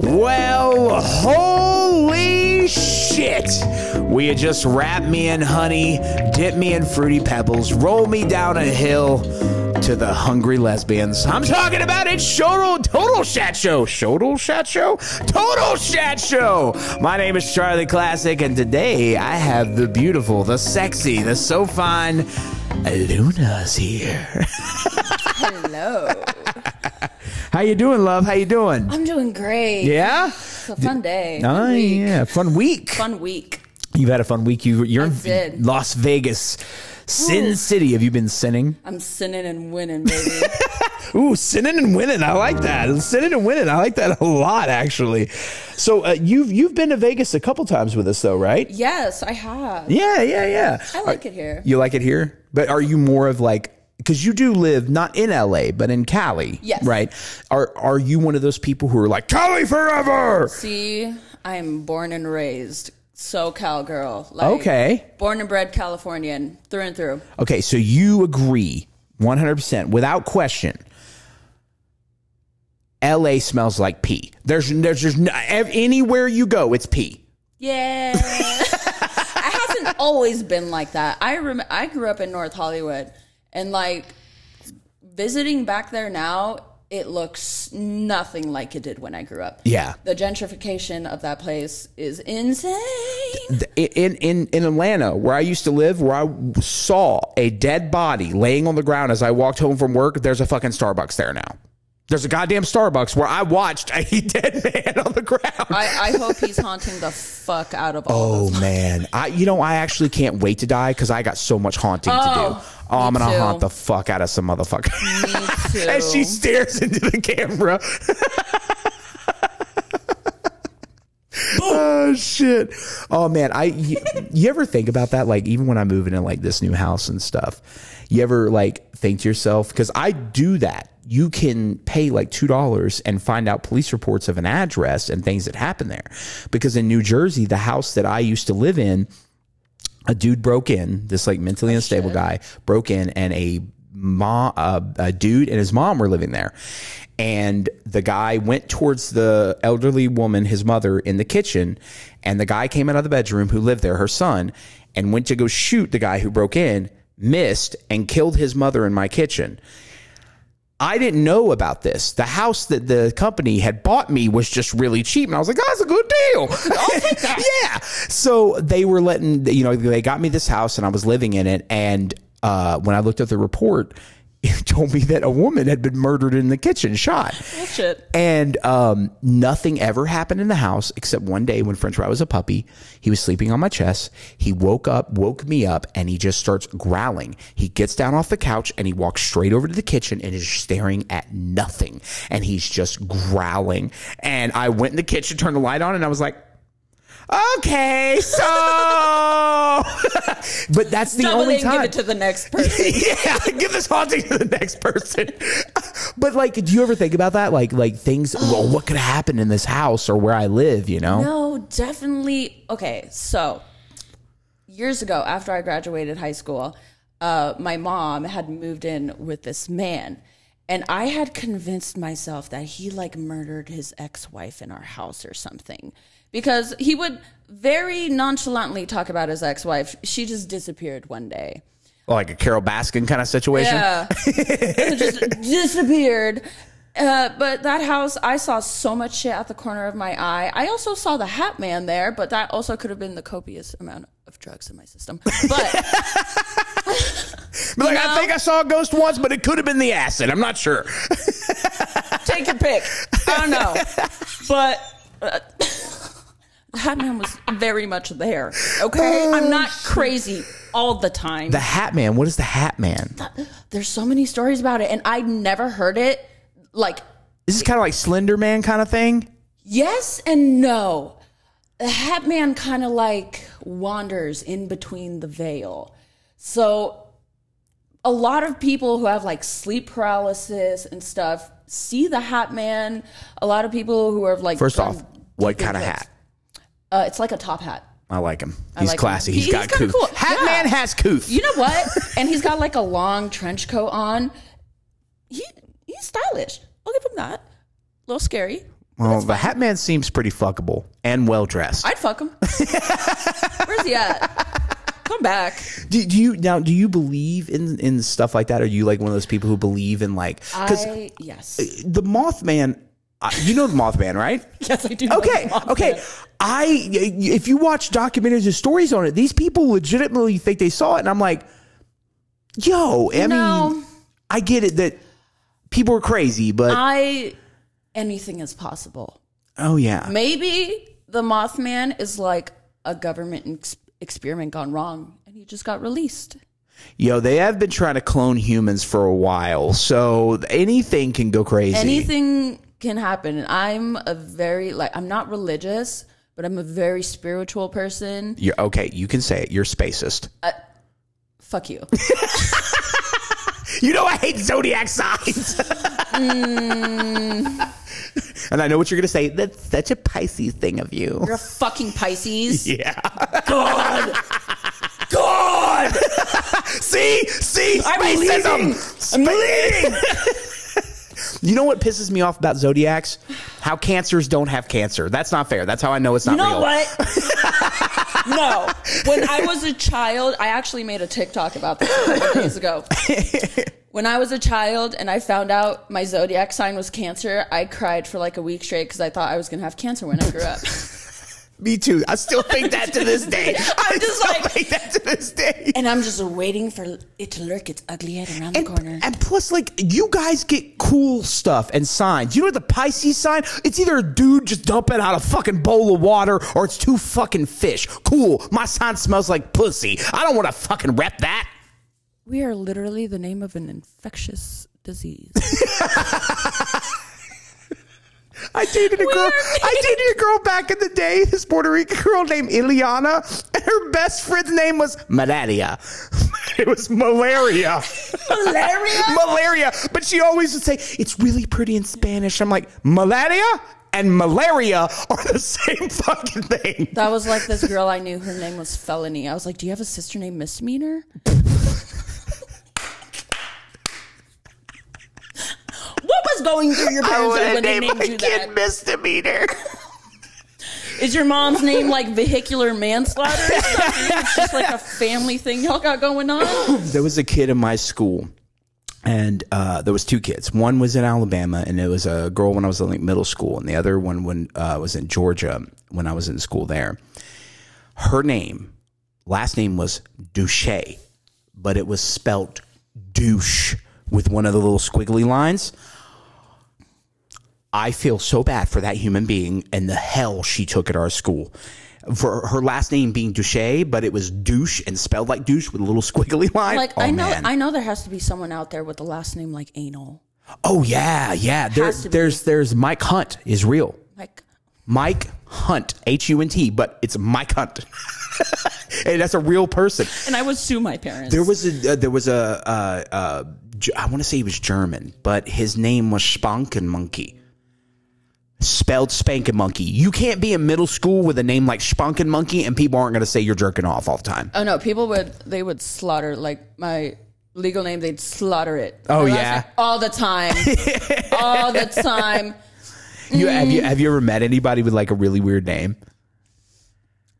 Well, holy shit! We had just wrapped me in honey, dip me in fruity pebbles, roll me down a hill to the hungry lesbians. I'm talking about it, Total Total Shat Show. Total Shat Show? Total Shat Show! My name is Charlie Classic, and today I have the beautiful, the sexy, the so fine Luna's here. Hello. How you doing, love? How you doing? I'm doing great. Yeah? It's a fun day. Oh, Fun week. yeah. Fun week. Fun week. You've had a fun week. You, you're I in did. Las Vegas. Sin Ooh. City. Have you been sinning? I'm sinning and winning, baby. Ooh, sinning and winning. I like that. Sinning and winning. I like that a lot, actually. So uh, you've you've been to Vegas a couple times with us, though, right? yes, I have. Yeah, yeah, yeah. I like it here. You like it here, but are you more of like because you do live not in LA but in Cali, Yes. right? Are are you one of those people who are like Cali forever? See, I'm born and raised SoCal girl. Like, Okay. Born and bred Californian through and through. Okay, so you agree 100% without question. LA smells like pee. There's there's just no, anywhere you go, it's pee. Yeah. it hasn't always been like that. I rem- I grew up in North Hollywood and like visiting back there now, it looks nothing like it did when I grew up. Yeah. The gentrification of that place is insane. In in in Atlanta, where I used to live, where I saw a dead body laying on the ground as I walked home from work, there's a fucking Starbucks there now. There's a goddamn Starbucks where I watched a dead man on the ground. I, I hope he's haunting the fuck out of all Oh man, I you know I actually can't wait to die because I got so much haunting to do. Oh. Oh, I'm gonna too. haunt the fuck out of some motherfucker. Me too. As she stares into the camera. oh shit! Oh man, I you, you ever think about that? Like even when I'm moving in like this new house and stuff, you ever like think to yourself? Because I do that. You can pay like two dollars and find out police reports of an address and things that happen there. Because in New Jersey, the house that I used to live in, a dude broke in, this like mentally unstable guy broke in, and a mom, uh, a dude and his mom were living there. And the guy went towards the elderly woman, his mother, in the kitchen, and the guy came out of the bedroom who lived there, her son, and went to go shoot the guy who broke in, missed, and killed his mother in my kitchen. I didn't know about this. The house that the company had bought me was just really cheap, and I was like, "Oh, that's a good deal." yeah. So they were letting you know they got me this house, and I was living in it. And uh, when I looked at the report, told me that a woman had been murdered in the kitchen, shot. Bullshit. And um, nothing ever happened in the house except one day when French Fry was a puppy. He was sleeping on my chest. He woke up, woke me up, and he just starts growling. He gets down off the couch and he walks straight over to the kitchen and is staring at nothing. And he's just growling. And I went in the kitchen, turned the light on, and I was like, okay, so. but that's the Double only time give it to the next person. yeah, give this haunting to the next person. but like, do you ever think about that? Like, like things. Well, what could happen in this house or where I live? You know? No, definitely. Okay, so years ago, after I graduated high school, uh, my mom had moved in with this man. And I had convinced myself that he like murdered his ex wife in our house or something. Because he would very nonchalantly talk about his ex wife. She just disappeared one day. Like a Carole Baskin kind of situation. Yeah. Just disappeared. Uh, but that house, I saw so much shit at the corner of my eye. I also saw the Hat Man there, but that also could have been the copious amount of drugs in my system. But Like, I know? think I saw a ghost once, but it could have been the acid. I'm not sure. take your pick. I don't know. But uh, the Hat Man was very much there. Okay? I'm not crazy all the time. The Hat Man. What is the Hat Man? There's so many stories about it, and I never heard it. Like, This is kind of like Slender Man kind of thing. Yes and no. The Hat Man kind of like wanders in between the veil. So a lot of people who have like sleep paralysis and stuff see the Hat Man. A lot of people who are like First off, what kind of hat? Uh, it's like a top hat. I like him. He's like him. classy. He- He's got he's kinda cool. Hat Yeah. Man has couth. You know what? and he's got like a long trench coat on. He he's stylish. I'll give him that. A little scary. Well, the Hat Man seems pretty fuckable and well dressed. I'd fuck him. Where's he at? Come back. Do, do you now? Do you believe in in stuff like that? Are you like one of those people who believe in like because yes. the Mothman? Uh, you know the Mothman, right? Yes, I do. Okay, okay. I if you watch documentaries and stories on it, these people legitimately think they saw it, and I'm like, yo, I No. mean, I get it that people are crazy, but I anything is possible. oh yeah, Maybe the Mothman is like a government experiment gone wrong, and he just got released. yo, they have been trying to clone humans for a while, so anything can go crazy. Anything can happen. I'm a very like I'm not religious, but I'm a very spiritual person. You're, okay, you can say it. You're spacist. Fuck you. You know I hate zodiac signs. Mm. and I know what you're gonna say. That's such a Pisces thing of you. You're a fucking Pisces. Yeah. God. God. see, see, I'm spacism. leaving. I'm. You know what pisses me off about zodiacs? How cancers don't have cancer. That's not fair. That's how I know it's not You know real. what? no. When I was a child, I actually made a TikTok about this a couple days ago. When I was a child and I found out my zodiac sign was Cancer, I cried for like a week straight because I thought I was going to have cancer when I grew up. Me too. I still think that to this day. I just still like- think that to this day. and I'm just waiting for it to lurk its ugly head around the corner. And plus, like, you guys get cool stuff and signs. You know what the Pisces sign? It's either a dude just dumping out a fucking bowl of water or it's two fucking fish. Cool. My sign smells like pussy. I don't want to fucking rep that. We are literally the name of an infectious disease. I dated a girl. I dated a girl back in the day. This Puerto Rican girl named Ileana, and her best friend's name was Malaria. It was malaria. Malaria? malaria. But she always would say it's really pretty in Spanish. I'm like malaria and malaria are the same fucking thing. That was like this girl I knew. Her name was Felony. I was like, "Do you have a sister named Misdemeanor?" what was going through your parents' head when they named you that? misdemeanor. Is your mom's name like vehicular manslaughter? or something? it's just like a family thing y'all got going on. there was a kid in my school and uh, there was two kids one was in alabama and it was a girl when i was in like middle school and the other one when uh, was in georgia when i was in school there her name last name was douche but it was spelt douche with one of the little squiggly lines I feel so bad for that human being and the hell she took at our school. For her last name being Douche, but it was douche and spelled like douche with a little squiggly line. Like oh, I know, man. I know there has to be someone out there with a last name like Anal. oh yeah, yeah. There, there's there's Mike Hunt is real. Like Mike Hunt, H U N T, but it's Mike Hunt. hey, that's a real person. and I would sue my parents. There was a uh, there was a uh, uh, I want to say he was German, but his name was Spanken Monkey. Spelled Spankin' Monkey. You can't be in middle school with a name like Spankin' Monkey, and people aren't going to say you're jerking off all the time. Oh no, people would they would slaughter like my legal name. They'd slaughter it. Oh, My last yeah? name, all the time, all the time. You have Mm. you have you ever met anybody with like a really weird name?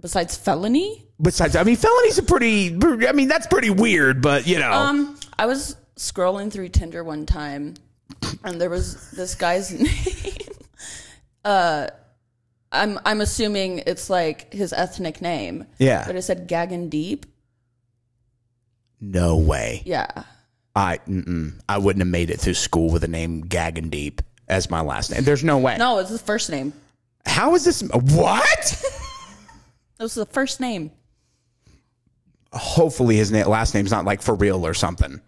Besides felony, Besides, I mean, felony's a pretty. I mean, that's pretty weird, but you know, um, I was scrolling through Tinder one time, and there was this guy's name. Uh, I'm I'm assuming it's like his ethnic name. Yeah. but it said Gagan Deep. no way. Yeah, I mm-mm, I wouldn't have made it through school with a name Gagan Deep as my last name. There's no way. no, it's the first name. How is this? What? It was the first name. hopefully his na- last name's not like for real or something.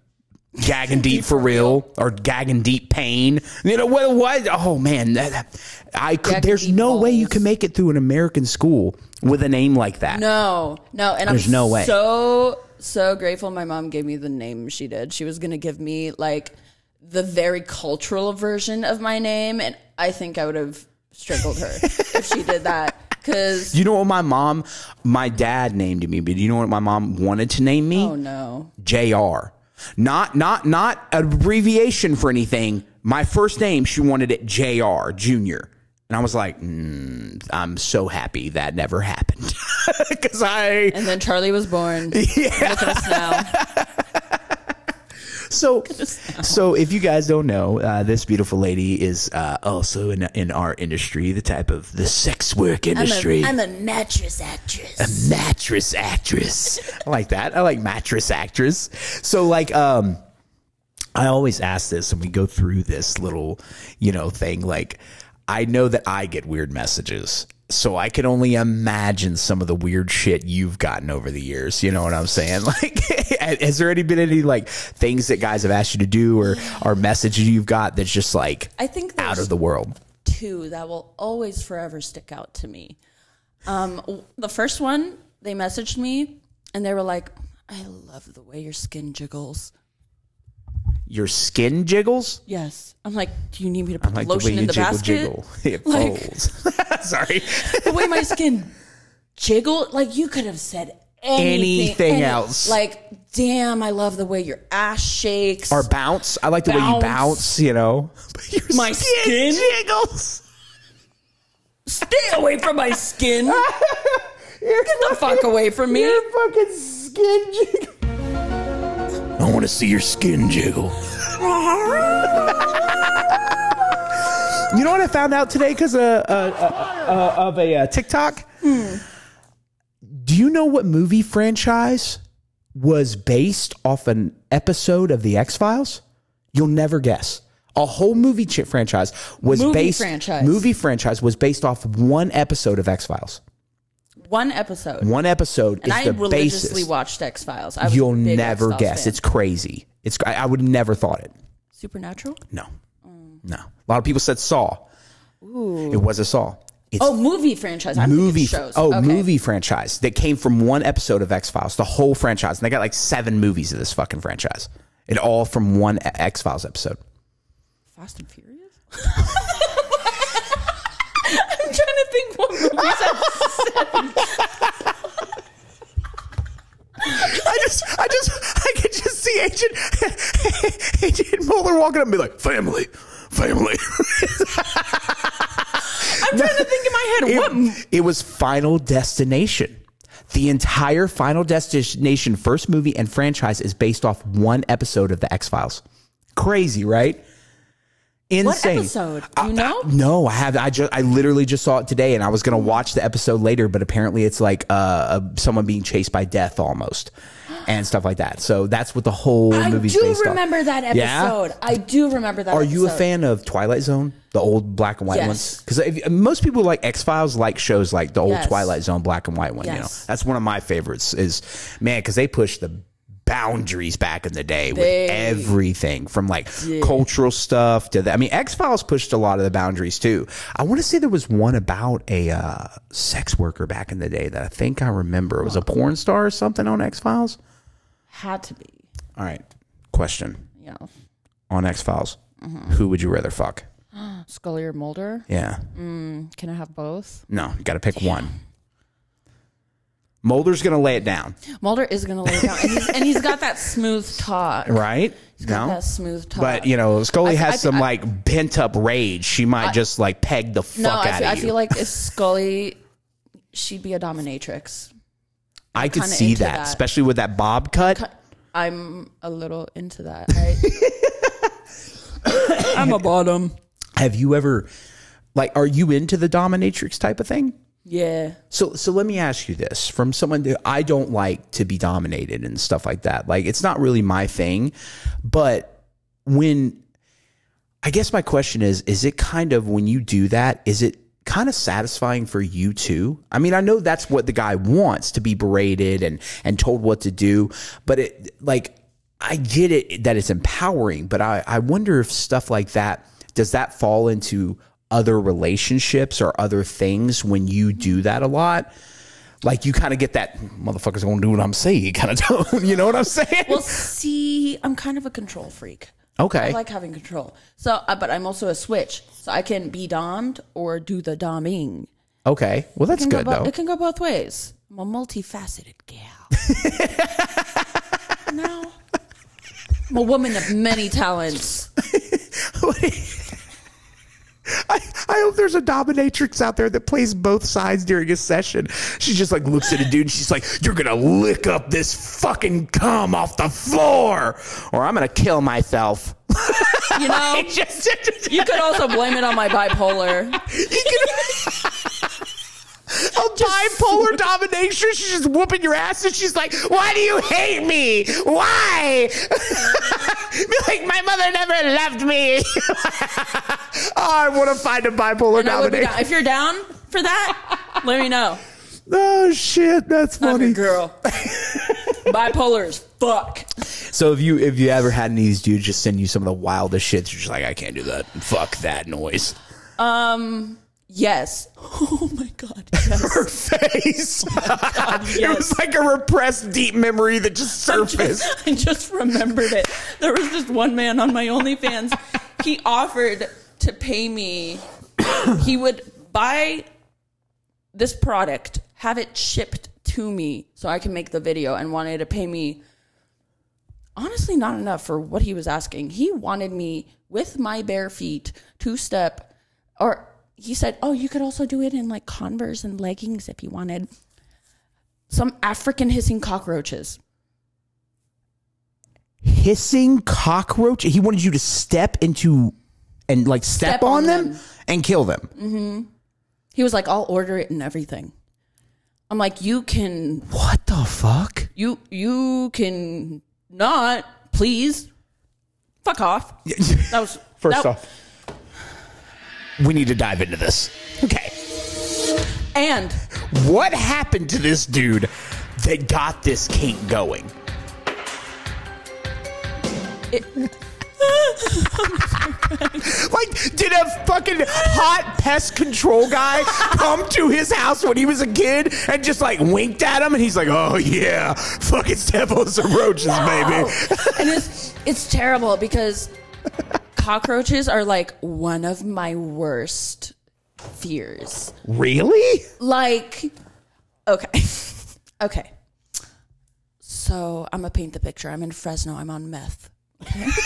Gagging deep for real or gagging deep pain. You know what? What? Oh man, that, I could. Gagging there's deep no way you can make it through an American school with a name like that. No, no, and There's I'm no way. so so grateful my mom gave me the name she did. She was gonna give me like the very cultural version of my name, and I think I would have strangled her if she did that. Because You know what my mom, my dad named me, but you know what my mom wanted to name me? oh no, Jr. Not not not an abbreviation for anything. My first name, she wanted it Jr. Junior. And I was like, mm, I'm so happy that never happened. Because I. And then Charlie was born. Yeah. Look at us now. So, so if you guys don't know, uh, this beautiful lady is uh, also in in our industry, the type of the sex work industry. I'm a, I'm a mattress actress. a mattress actress. I like that. I like mattress actress. So like um I always ask this and we go through this little, you know, thing like I know that I get weird messages. So I can only imagine some of the weird shit you've gotten over the years. You know what I'm saying? Like has there any been any like things that guys have asked you to do or or messages you've got that's just like I think out of the world? two that will always forever stick out to me. Um, the first one, they messaged me and they were like, I love the way your skin jiggles. Your skin jiggles? Yes. I'm like, do you need me to put Like the lotion in the jiggle basket? jiggle. It Like- folds. Sorry. the way my skin jiggled, like you could have said anything, Anything any- else. Like, damn, I love the way your ass shakes. or bounce. I like the way you Bounce. bounce, you know. But your My skin? jiggles. Stay away from my skin. Get the fuck away from me. Your fucking skin jiggle. I want to see your skin jiggle. You know what I found out today because uh, uh, uh, uh, of a uh, TikTok? Do you know what movie franchise was based off an episode of The X Files? You'll never guess. A whole movie ch- franchise was Movie based. franchise. Movie franchise was based off one episode of X Files. One episode. One episode and is I the religiously basis. watched X Files. You'll never guess. It's crazy. It's I, I would never thought it. supernatural. No, no. A lot of people said Saw. It was a Saw. It's Oh, movie franchise. I'm movie. shows. Oh, Okay. movie franchise that came from one episode of X Files. The whole franchise, and they got like seven movies of this fucking franchise. It all from one X Files episode. Fast and Furious. I'm trying to think what movies I've I just, I just, I could just see Agent Agent Mulder walking up and be like, "Family, family." I'm trying to think in my head. what it, it was Final Destination. The entire Final Destination first movie and franchise is based off one episode of the X Files. Crazy, right? Insane. episode? Do you know? No, I have. I just, I literally just saw it today, and I was gonna watch the episode later, but apparently it's like uh, uh someone being chased by death almost, and stuff like that. So that's what the whole I movie's do remember on. that Yeah? episode. I do remember that. Are you a fan of Twilight Zone, the old black and white Yes. ones? Because most people like X Files, like shows like the old Yes. Twilight Zone black and white one. You know, that's one of my favorites. Is man, because they push the boundaries back in the day with They everything from like cultural stuff to the. I mean, X Files pushed a lot of the boundaries too. I want to say there was one about a uh, sex worker back in the day that I think I remember. It was a porn star or something on X Files. Had to be. All right, question know, on X Files: Mm-hmm. Who would you rather fuck? Scully or Mulder. Yeah. Can I have both? No, you got to pick one. Mulder's going to lay it down, Mulder is gonna lay it down, and he's, and he's got that smooth talk. right? Got No. that smooth talk. But, you know, Scully I- has I- some I- like pent up rage. She might just like peg the fuck no, out I feel, of I feel like if Scully, she'd be a dominatrix. I could kinda see that, that. especially with that bob cut. I'm a little into that. Right? I'm a bottom. Have you ever, like, are you into the dominatrix type of thing? Yeah. So, so let me ask you this: from someone that I don't like to be dominated and stuff like that. Like, it's not really my thing. But when, I guess my question is: Is it kind of when you do that? Is it kind of satisfying for you too? I mean, I know that's what the guy wants to be berated and and told what to do, but it like I get it that it's empowering, but I I wonder if stuff like that does that fall into other relationships or other things when you do that a lot? Like you kind of get that motherfucker's gonna do what I'm saying kind of tone. You know what I'm saying? Well, see, I'm kind of a control freak. okay. I like having control. So, uh, but I'm also a switch. So I can be domed or do the doming. okay. Well, that's good go bo- though. It can go both ways. I'm a multifaceted gal. no. I'm a woman of many talents. I, I hope there's a dominatrix out there that plays both sides during a session. She just like looks at a dude and she's like, You're gonna lick up this fucking cum off the floor, or I'm gonna kill myself. You know, Just- you could also blame it on my bipolar. a bipolar domination. She's just whooping your ass, and she's like, "Why do you hate me? Why?" Be like, "My mother never loved me." oh, I want to find a bipolar I would be dominatrix. down. If you're down for that, let me know. Oh shit, that's I'm funny. girl. Bipolar as fuck. So if you if you ever had any of these dudes just send you some of the wildest shit, you're just like, I can't do that. Fuck that noise. Um. Yes. Oh my god. Yes. Her face. Oh it yes. was like a repressed deep memory that just surfaced. I just remembered it. There was just one man on my OnlyFans. He offered to pay me. He would buy this product, have it shipped to me so I can make the video, and wanted to pay me. Honestly, not enough for what he was asking. He wanted me with my bare feet, to step, or he said, "Oh, you could also do it in like Converse and leggings if you wanted." Some African hissing cockroaches. hissing cockroach. He wanted you to step into and like step, Step on, on them, them. and kill them. Mm-hmm. He was like, I'll order it and everything. I'm like, you can, What the fuck? you, you can not, please. Fuck off. That was First that- off, we need to dive into this. Okay. And What happened to this dude that got this kink going? it, Like, did a fucking hot pest control guy come to his house when he was a kid and just like winked at him? And he's like, oh yeah, fucking step on some roaches, baby. and it's, it's terrible because cockroaches are like one of my worst fears. Really? Like, okay. okay. So I'm going to paint the picture. I'm in Fresno. I'm on meth. Okay?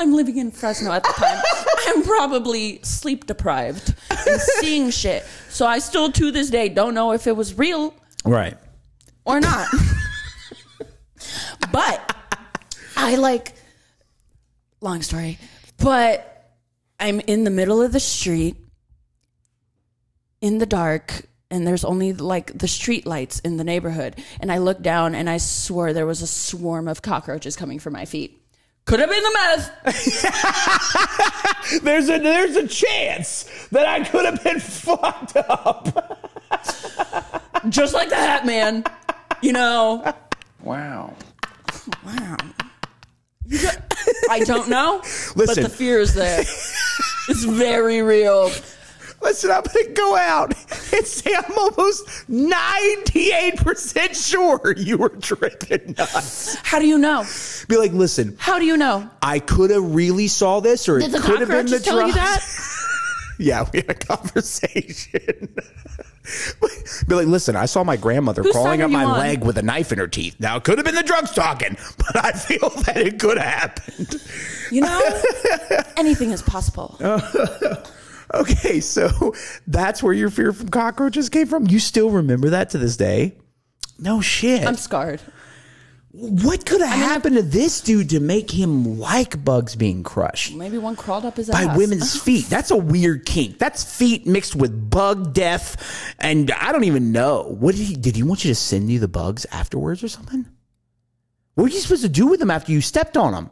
I'm living in Fresno at the time. I'm probably sleep deprived and seeing shit. So I still, to this day, don't know if it was real Right. or not. but I like, long story, but I'm in the middle of the street in the dark and there's only like the street lights in the neighborhood and I look down and I swore there was a swarm of cockroaches coming for my feet. Could have been the meth. There's a there's a chance that I could have been fucked up. Just like the Hat Man. You know. Wow. Wow. You don't- I don't know. But Listen. the fear is there. It's very real. Listen, I'm gonna go out and say I'm almost 98% sure you were tripping nuts. How do you know? Be like, listen, How do you know? I could have really saw this, or Did it could have been the cockroaches tell you drugs. Yeah, we had a conversation. Be like, listen, I saw my grandmother Whose crawling side up are my you on? leg with a knife in her teeth. Now, it could have been the drugs talking, but I feel that it could have happened. You know? Anything is possible. Okay, so that's where your fear from cockroaches came from. You still remember that to this day? No shit. I'm scarred. What could have happened to this dude to make him like bugs being crushed? Maybe one crawled up his by ass. women's feet. That's a weird kink. That's feet mixed with bug death, and I don't even know. What did he? Did he want you to send you the bugs afterwards or something? What were you supposed to do with them after you stepped on them?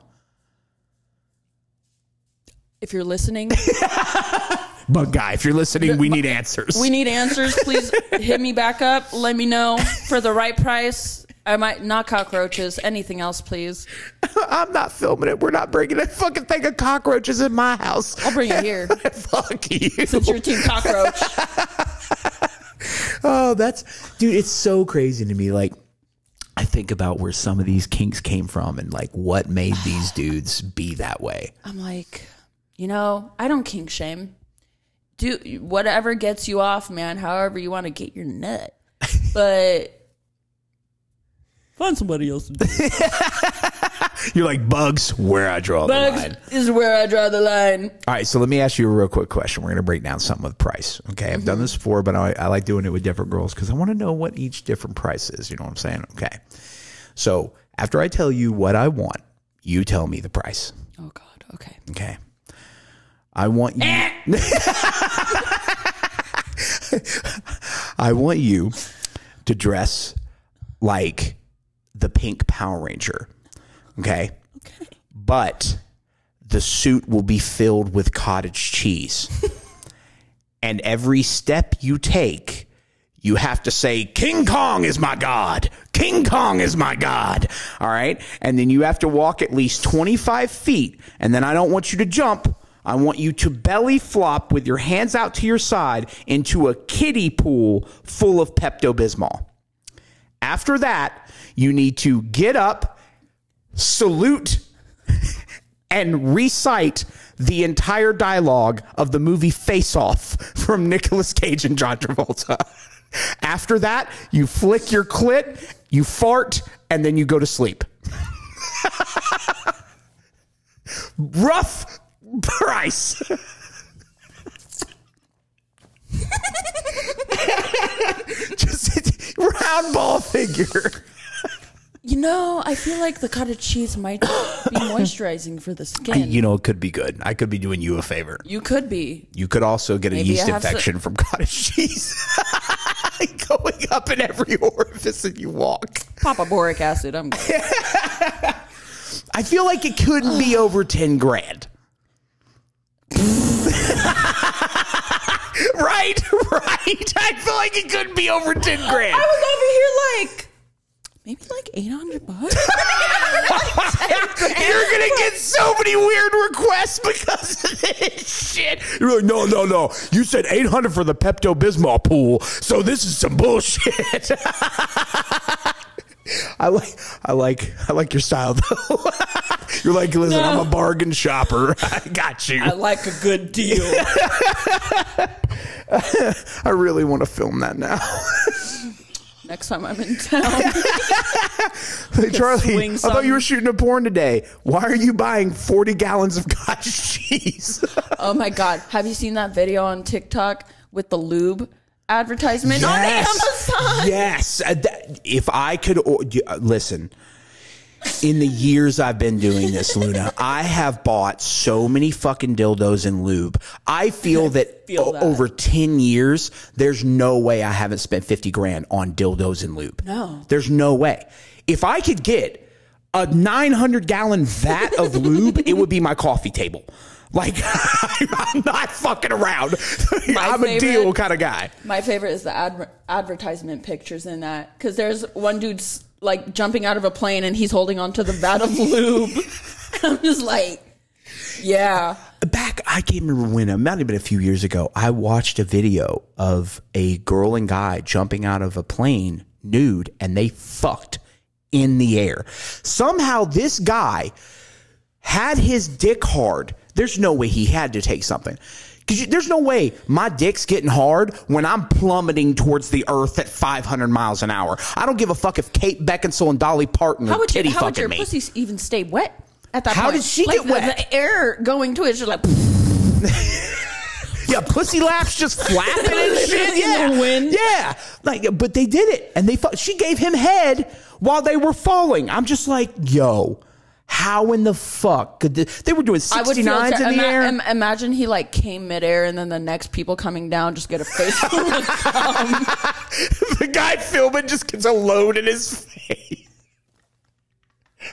If you're listening, Bug guy, if you're listening, we need answers. we need answers. Please hit me back up. Let me know for the right price. I might not cockroaches. Anything else, please? I'm not filming it. We're not bringing a fucking thing of cockroaches in my house. I'll bring it here. Fuck you. Since you're team cockroach. Oh, that's dude. It's so crazy to me. Like, I think about where some of these kinks came from and like what made these dudes be that way. I'm like, you know, I don't kink shame. Do whatever gets you off, man. However you want to get your nut, but find somebody else. To do. it. You're like bugs. Where I draw the line. is where I draw the line. All right, so let me ask you a real quick question. We're going to break down something with price. Okay, I've done mm-hmm. this before, but I, I like doing it with different girls because I want to know what each different price is. You know what I'm saying? Okay. So after I tell you what I want, you tell me the price. Oh God. Okay. Okay. I want you. Eh! I want you to dress like the pink Power Ranger. Okay. But the suit will be filled with cottage cheese. and every step you take, you have to say, King Kong is my God. King Kong is my God. All right. And then you have to walk at least 25 feet. And then I don't want you to jump. I want you to belly flop with your hands out to your side into a kiddie pool full of Pepto Bismol. After that, you need to get up, salute, and recite the entire dialogue of the movie Face Off from Nicolas Cage and John Travolta. After that, you flick your clit, you fart, and then you go to sleep. Rough price. Just round ball figure. You know, I feel like the cottage cheese might be moisturizing for the skin. You know, it could be good. I could be doing you a favor. you could be. You could also get a yeast infection from cottage cheese going up in every orifice that you walk. Papa boric acid. I'm good. I feel like it couldn't be over 10 grand. right, right. I feel like it couldn't be over 10 grand. I was over here like maybe like eight hundred bucks. You're gonna get so many weird requests because of this shit. You're like, no, no, no. You said 800 for the Pepto Bismol pool, so this is some bullshit. I like, I like, I like your style though. You're like, listen, I'm a bargain shopper. I got you. I like a good deal. I really want to film that now. Next time I'm in town, Hey, Charlie, I thought you were shooting a porn today. Why are you buying 40 gallons of cottage cheese? oh my god, have you seen that video on TikTok with the lube advertisement on Amazon? Yes. Uh, If I could, uh, listen, in the years I've been doing this, Luna, I have bought so many fucking dildos and lube. I feel that, feel that. over 10 years, there's no way I haven't spent 50 grand on dildos and lube. No. There's no way. If I could get a 900 gallon vat of lube, it would be my coffee table. Like, I'm not fucking around. I'm a deal kind of guy. My favorite is the adver- advertisement pictures in that because there's one dude's like jumping out of a plane and he's holding onto the vat of lube. I'm just like, yeah. back I can't remember when it might have been a few years ago. I watched a video of a girl and guy jumping out of a plane nude and they fucked in the air. Somehow this guy had his dick hard. There's no way he had to take something. Cause you, there's no way my dick's getting hard when I'm plummeting towards the earth at 500 miles an hour. I don't give a fuck if Kate Beckinsale and Dolly Parton How are would, you, titty how would your me. pussy even stay wet at that How point? did she Like, get the- wet? The, air going to it, just like Yeah, pussy laps just flapping and shit. Yeah. Yeah, like, but they did it, and they. fu- She gave him head while they were falling. I'm just like, yo, how in the fuck could they, they were doing I would feel 69s ter- in the ima- air? im- imagine he like came midair and then the next people coming down just get a face full of cum. the guy filming just gets a load in his face.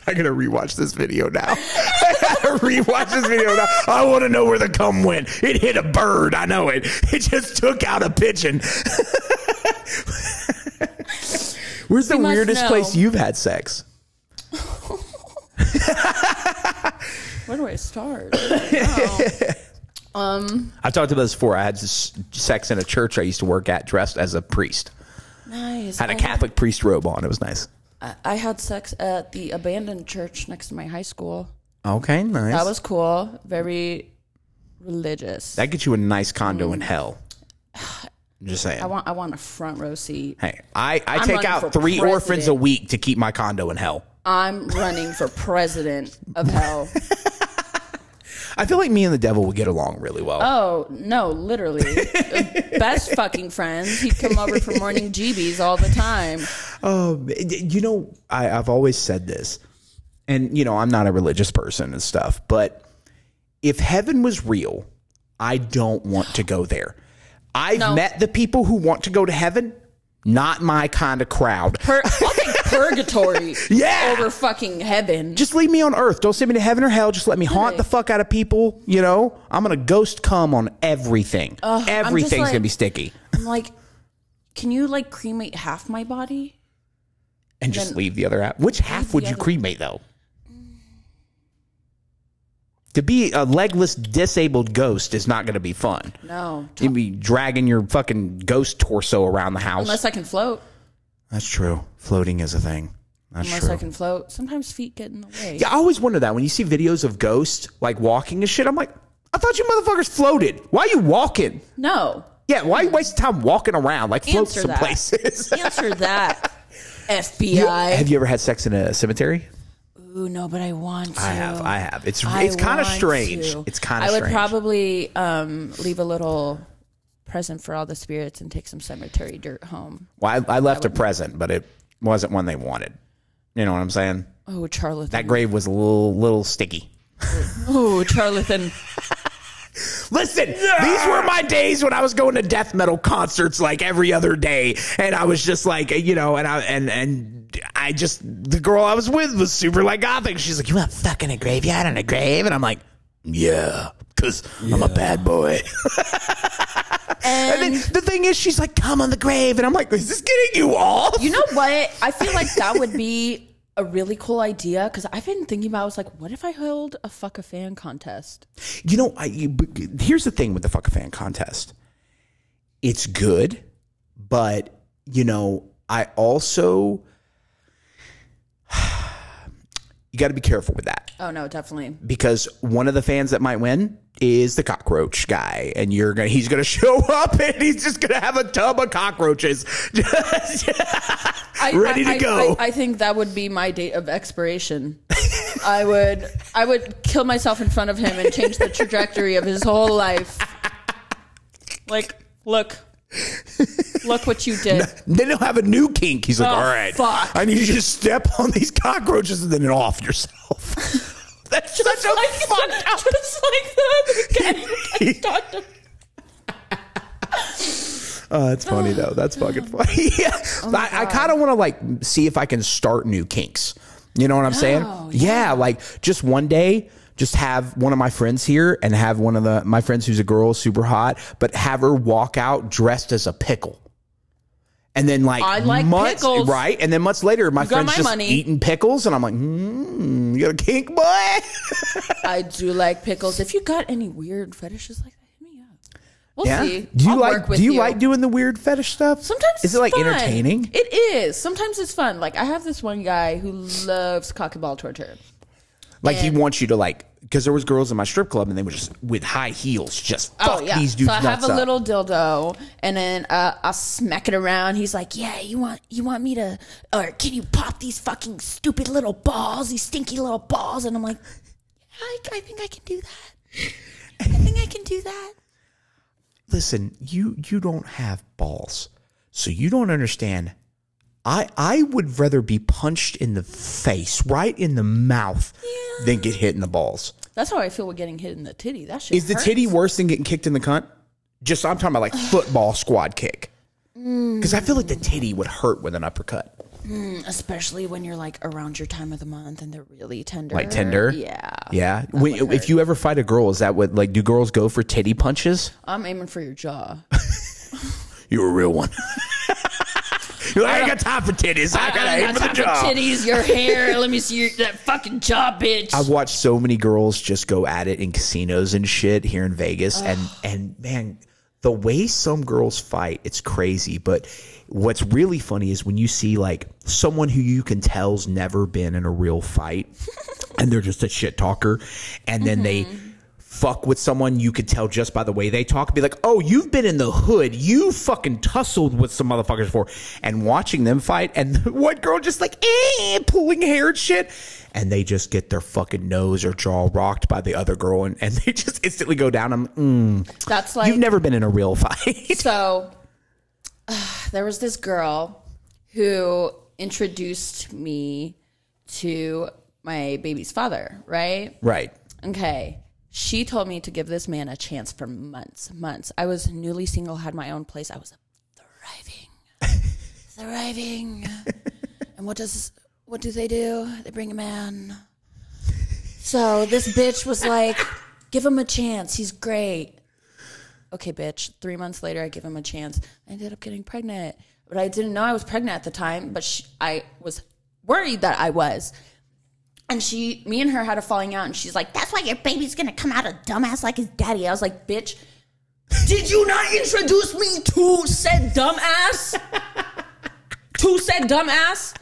I gotta rewatch this video now. I gotta rewatch this video now. I want to know where the cum went. It hit a bird. I know it. It just took out a pigeon. Where's the weirdest know. place you've had sex? Where do I start? I um, talked about this before. I had this sex in a church I used to work at, dressed as a priest. Nice. Had a I Catholic priest robe on. It was nice. I, I had sex at the abandoned church next to my high school. Okay, nice. That was cool. Very religious. that gets you a nice condo in mm. hell. I'm just saying. I want I want a front row seat. Hey, I, I I'm take running out for three orphans a president. week to keep my condo in hell. I'm running for president of hell. I feel like me and the devil would get along really well. Oh no, literally, best fucking friends. He'd come over for morning GBs all the time. Um, you know, I, I've always said this, and you know, I'm not a religious person and stuff, but if heaven was real, I don't want to go there. I've No. met the people who want to go to heaven. Not my kind of crowd. Pur- I'll take purgatory Yeah. over fucking heaven. Just leave me on earth. Don't send me to heaven or hell. Just let me haunt the fuck out of people. You know, I'm gonna ghost come on everything. Everything's like- gonna be sticky, I'm like, can you like cremate half my body? and just leave the other half. Which half would you cremate though? To be a legless, disabled ghost is not going to be fun. No, You'd be dragging your fucking ghost torso around the house. unless I can float. That's true. Floating is a thing. That's Unless true. I can float. Sometimes feet get in the way. Yeah, I always wonder that when you see videos of ghosts like walking and shit. I'm like, I thought you motherfuckers floated. Why are you walking? No, Yeah, why you waste time walking around? Like float Answer some that. places. answer that. FBI. Have you ever had sex in a cemetery? Ooh, no, but I want to. I have. I have. It's I it's kind of strange. to. It's kind of. I would strange. probably um, leave a little present for all the spirits and take some cemetery dirt home. well, I, I left a present, but it wasn't one they wanted. You know what I'm saying? Oh, Charlatan. That grave was a little little sticky. oh, Charlatan. Listen, these were my days when I was going to death metal concerts like every other day, and I was just like, you know, and I and and I just the girl I was with was super like gothic. She's like, "You want fucking a graveyard and a grave?" And I'm like, "Yeah, because I'm a bad boy." and then the thing is, she's like, "Come on the grave," and I'm like, "Is this getting you off?" You know what? I feel like that would be a really cool idea because I've been thinking about. I was like, what if I held a fuck a fan contest? You know, I, you, here's the thing with the fuck a fan contest. It's good, but you know, I also you got to be careful with that Oh no, definitely. because one of the fans that might win is the cockroach guy, and you're gonna he's gonna show up and he's just gonna have a tub of cockroaches. Just- I, Ready to I- I- go. I, I think that would be my date of expiration. I would I would kill myself in front of him and change the trajectory of his whole life. Like, look. Look what you did. then he'll have a new kink. He's like, Oh, all right, fuck. I need you to step on these cockroaches and then off yourself. That's such a Like, fucked up. just like the guy. Oh, that's uh, funny though. That's fucking funny. yeah. Oh I, I kind of want to like see if I can start new kinks. You know what I'm saying? Oh, Yeah. like just one day, just have one of my friends here and have one of the my friends who's a girl, super hot, but have her walk out dressed as a pickle. And then like, I like months, pickles. right? And then months later, my friend's my just money. eating pickles, and I'm like, hmm, you got a kink, boy? I do like pickles. If you got any weird fetishes like that, hit me up. We'll yeah. see. Do you I'll like do you, like doing the weird fetish stuff? Sometimes is it's it like fun. entertaining? It is. Sometimes it's fun. Like I have this one guy who loves cock and ball torture. Like he wants you to like because there was girls in my strip club and they were just with high heels, just fuck these dudes Oh, so I have a up. little dildo, and then uh, I'll smack it around. He's like, "Yeah, you want you want me to, or can you pop these fucking stupid little balls, these stinky little balls?" And I'm like, I, I think I can do that. I think I can do that. Listen, you you don't have balls, so you don't understand. I I would rather be punched in the face, right in the mouth, than get hit in the balls. That's how I feel with getting hit in the titty. That shit Is the hurts. titty worse than getting kicked in the cunt? Just I'm talking about like football squad kick. Mm. Because I feel like the titty would hurt with an uppercut. Mm, especially when you're like around your time of the month and they're really tender. Like tender? Yeah. Yeah. When, if you ever fight a girl, is that what like do girls go for titty punches? I'm aiming for your jaw. You're a real one. You're like, I ain't got time for titties. I, gotta aim got for the jaw. titties, your hair. Let me see your that fucking jaw, bitch. I've watched so many girls just go at it in casinos and shit here in Vegas, and and man, the way some girls fight, it's crazy. But what's really funny is when you see like someone who you can tell's never been in a real fight, and they're just a shit talker, and then they mm-hmm. Fuck with someone, you could tell just by the way they talk. Be like, oh, you've been in the hood. You fucking tussled with some motherfuckers before. And watching them fight, and the one girl just like, eh, pulling hair and shit. And they just get their fucking nose or jaw rocked by the other girl, and, and they just instantly go down. I'm, mm, That's like you've never been in a real fight. so. there was this girl who introduced me to my baby's father, right? right. Okay. She told me to give this man a chance for months, months. I was newly single, had my own place. I was thriving, thriving. and what does what do they do? They bring a man. So this bitch was like, "Give him a chance. He's great." Okay, bitch. Three months later, I give him a chance. I ended up getting pregnant, but I didn't know I was pregnant at the time. But she, I was worried that I was. And she, me and her had a falling out, and she's like, "That's why your baby's gonna come out a dumbass like his daddy." I was like, "Bitch, did you not introduce me to said dumbass? to said dumbass?"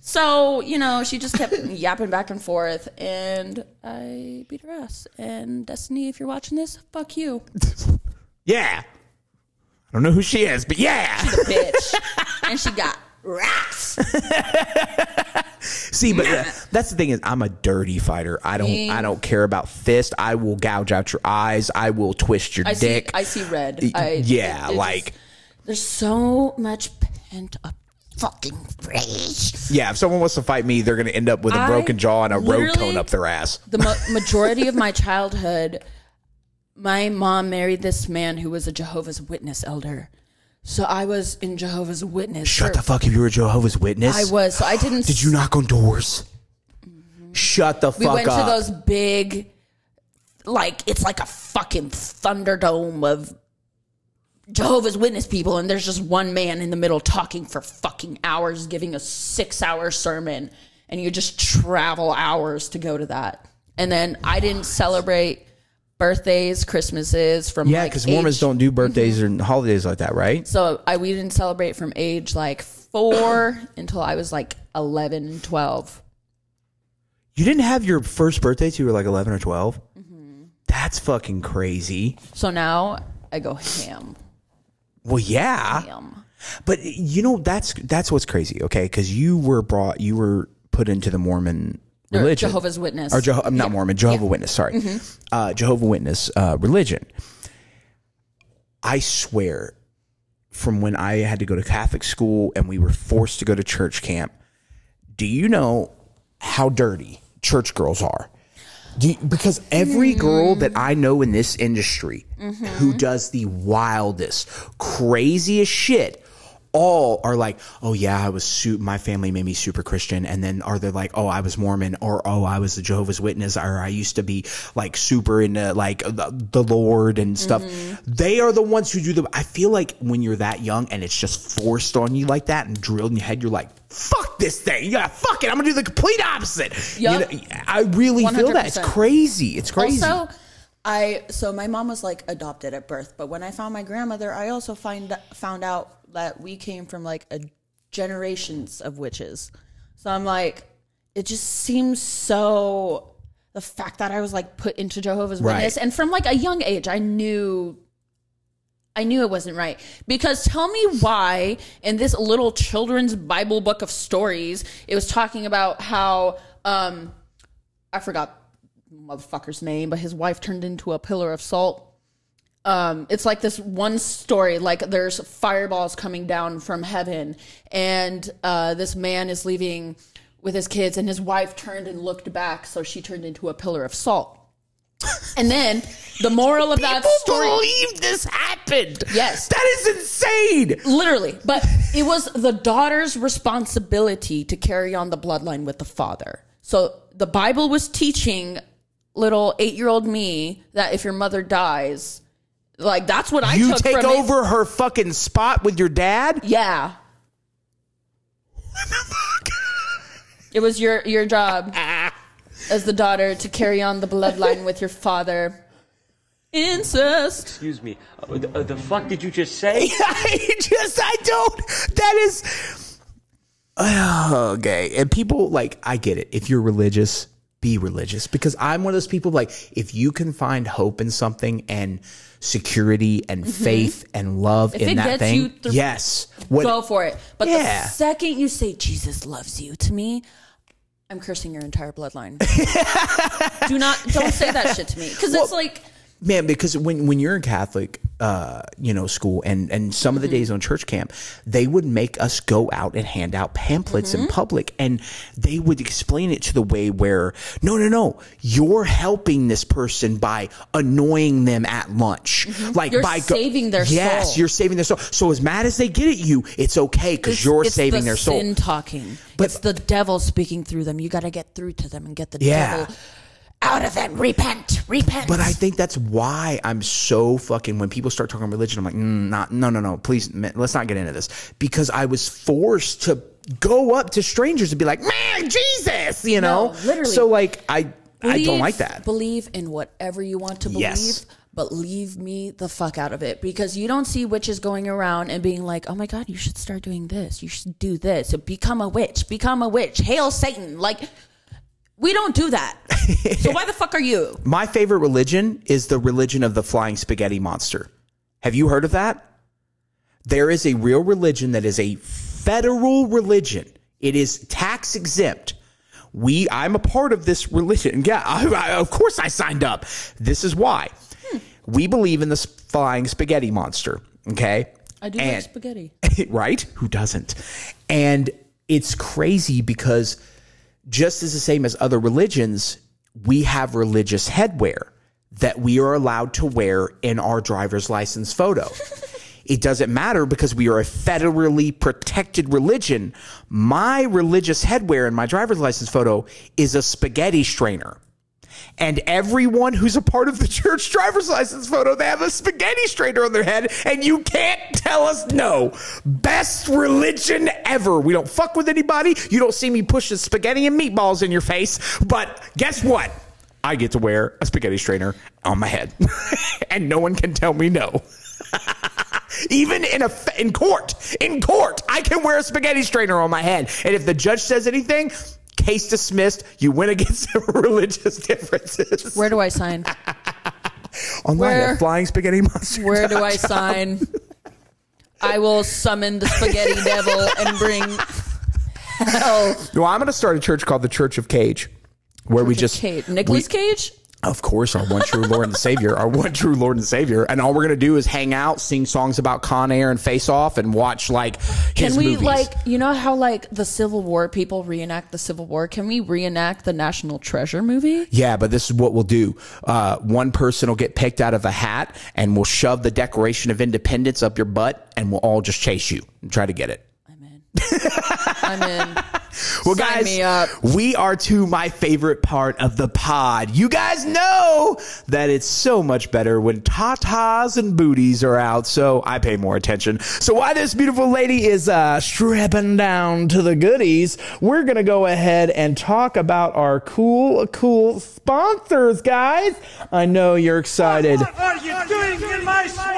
So you know, she just kept yapping back and forth, and I beat her ass. And Destiny, if you're watching this, fuck you, Yeah. I don't know who she is, but yeah. she's a bitch. and she got rats. See, but uh, that's the thing is, I'm a dirty fighter. I don't, I don't care about fist. I will gouge out your eyes. I will twist your I see, dick. I see red. I, yeah, it- it like just- there's so much pent up fucking rage. yeah. If someone wants to fight me, they're gonna end up with a I broken jaw and a road cone up their ass. The mo- majority of my childhood, my mom married this man who was a Jehovah's Witness elder. So I was in Jehovah's Witness. Shut the fuck up! If you were a Jehovah's Witness. I was. So I didn't. Did you knock on doors? Mm-hmm. Shut the fuck We fuck went up! to those big, like it's like a fucking thunderdome of Jehovah's Witness people, and there's just one man in the middle talking for fucking hours, giving a six-hour sermon, and you just travel hours to go to that. And then I didn't celebrate birthdays, Christmases from yeah, like because Mormons age- Mm-hmm. don't do birthdays and holidays like that, right? So I we didn't celebrate from age like four until I was like 11, 12. You didn't have your first birthday till you were like 11 or 12? Mm-hmm. That's fucking crazy. So now I go ham, Well, yeah. ham. But you know that's that's what's crazy, okay? Because you were brought, you were put into the Mormon Or religion, Jehovah's Witness. or Jeho- I'm not Mormon, Jehovah Witness. Sorry, uh, Jehovah Witness uh, religion. I swear, from when I had to go to Catholic school and we were forced to go to church camp, do you know how dirty church girls are? Do you, because every girl that I know in this industry who does the wildest, craziest shit, all are like, oh yeah, I was su- my family made me super Christian, and then are they like, oh I was Mormon, or oh I was the Jehovah's Witness, or I used to be like super into like the, the Lord and stuff. Mm-hmm. They are the ones who do the. I feel like when you're that young and it's just forced on you like that and drilled in your head, you're like, fuck this thing, yeah, fuck it, I'm gonna do the complete opposite. Yup. You know, I really feel that it's crazy. It's crazy. Also, I so my mom was like adopted at birth, but when I found my grandmother, I also find found out that we came from like a generations of witches. So I'm like, it just seems so. The fact that I was like put into Jehovah's Right. Witness, and from like a young age, I knew I knew it wasn't right. Because tell me why in this little children's Bible book of stories, it was talking about how um I forgot motherfucker's name, but his wife turned into a pillar of salt. Um, it's like this one story, like there's fireballs coming down from heaven, and uh, this man is leaving with his kids, and his wife turned and looked back, so she turned into a pillar of salt. And then the moral of that story believe this happened. Yes. that is insane. literally but it was the daughter's responsibility to carry on the bloodline with the father so the bible was teaching little eight-year-old me that if your mother dies like that's what i You took take from it. over her fucking spot with your dad. yeah it was your your job as the daughter to carry on the bloodline with your father incest Excuse me. Uh, the, uh, the fuck did you just say? I just I don't. That is okay. And people like I get it. If you're religious, be religious because I'm one of those people like if you can find hope in something and security and mm-hmm. faith and love. If in that thing, yes. What Go for it. But Yeah. the second you say Jesus loves you to me, I'm cursing your entire bloodline. Do not don't say that shit to me because it's like man because when when you're in catholic uh you know school and and some of Mm-hmm. the days on church camp they would make us go out and hand out pamphlets Mm-hmm. in public and they would explain it to the way where no no no you're helping this person by annoying them at lunch like Mm-hmm. You're by saving their soul. yes soul. you're saving their soul so as mad as they get at you it's okay because you're it's saving the their soul Sin talking. But- it's the devil speaking through them. You got to get through to them and get the Yeah. devil out of them. Repent, repent. But I think that's why I'm so fucking. When people start talking religion, I'm like, mm, not, no, no, no. Please, man, let's not get into this because I was forced to go up to strangers and be like, man, Jesus, you know. No, literally. So like, I, I don't like that. Believe in whatever you want to believe, Yes. but leave me the fuck out of it because you don't see witches going around and being like, "Oh my god, you should start doing this. You should do this. So become a witch. Become a witch. Hail Satan!" Like, we don't do that. so why the fuck are you? My favorite religion is the religion of the flying spaghetti monster. Have you heard of that? There is a real religion that is a federal religion. It is tax exempt. We, I'm a part of this religion. Yeah, I, I, of course I signed up. This is why. We believe in the flying spaghetti monster. Okay. I do And- like spaghetti. right? Who doesn't? And it's crazy because just as the same as other religions, we have religious headwear that we are allowed to wear in our driver's license photo. it doesn't matter because we are a federally protected religion. My religious headwear in my driver's license photo is a spaghetti strainer. And everyone who's a part of the church driver's license photo, they have a spaghetti strainer on their head, and you can't tell us no. Best religion ever. We don't fuck with anybody. You don't see me pushing spaghetti and meatballs in your face. But guess what? I get to wear a spaghetti strainer on my head, and no one can tell me no. Even in a in court, in court, I can wear a spaghetti strainer on my head, and if the judge says anything, case dismissed. You win against religious differences. Where do I sign? Online Where- at Flying Spaghetti Monster. Where do I sign? I will summon the spaghetti devil and bring hell. No, I'm going to start a church called the Church of Cage, where we just Cage. Nicolas Cage? Of course, our one true Lord and Savior, our one true Lord and Savior, and all we're gonna do is hang out, sing songs about Con Air and Face Off, and watch like his Can we movies. like you know how like the Civil War people reenact the Civil War? Can we reenact the National Treasure movie? Yeah, but this is what we'll do. Uh, one person will get picked out of a hat, and we'll shove the Declaration of Independence up your butt, and we'll all just chase you and try to get it. I'm in. I'm in. Well, Sign guys, me up. we are to my favorite part of the pod. You guys know that it's so much better when tatas and booties are out, so I pay more attention. So while this beautiful lady is uh, strapping down to the goodies, we're going to go ahead and talk about our cool, cool sponsors, guys. I know you're excited. What are you doing in my swamp?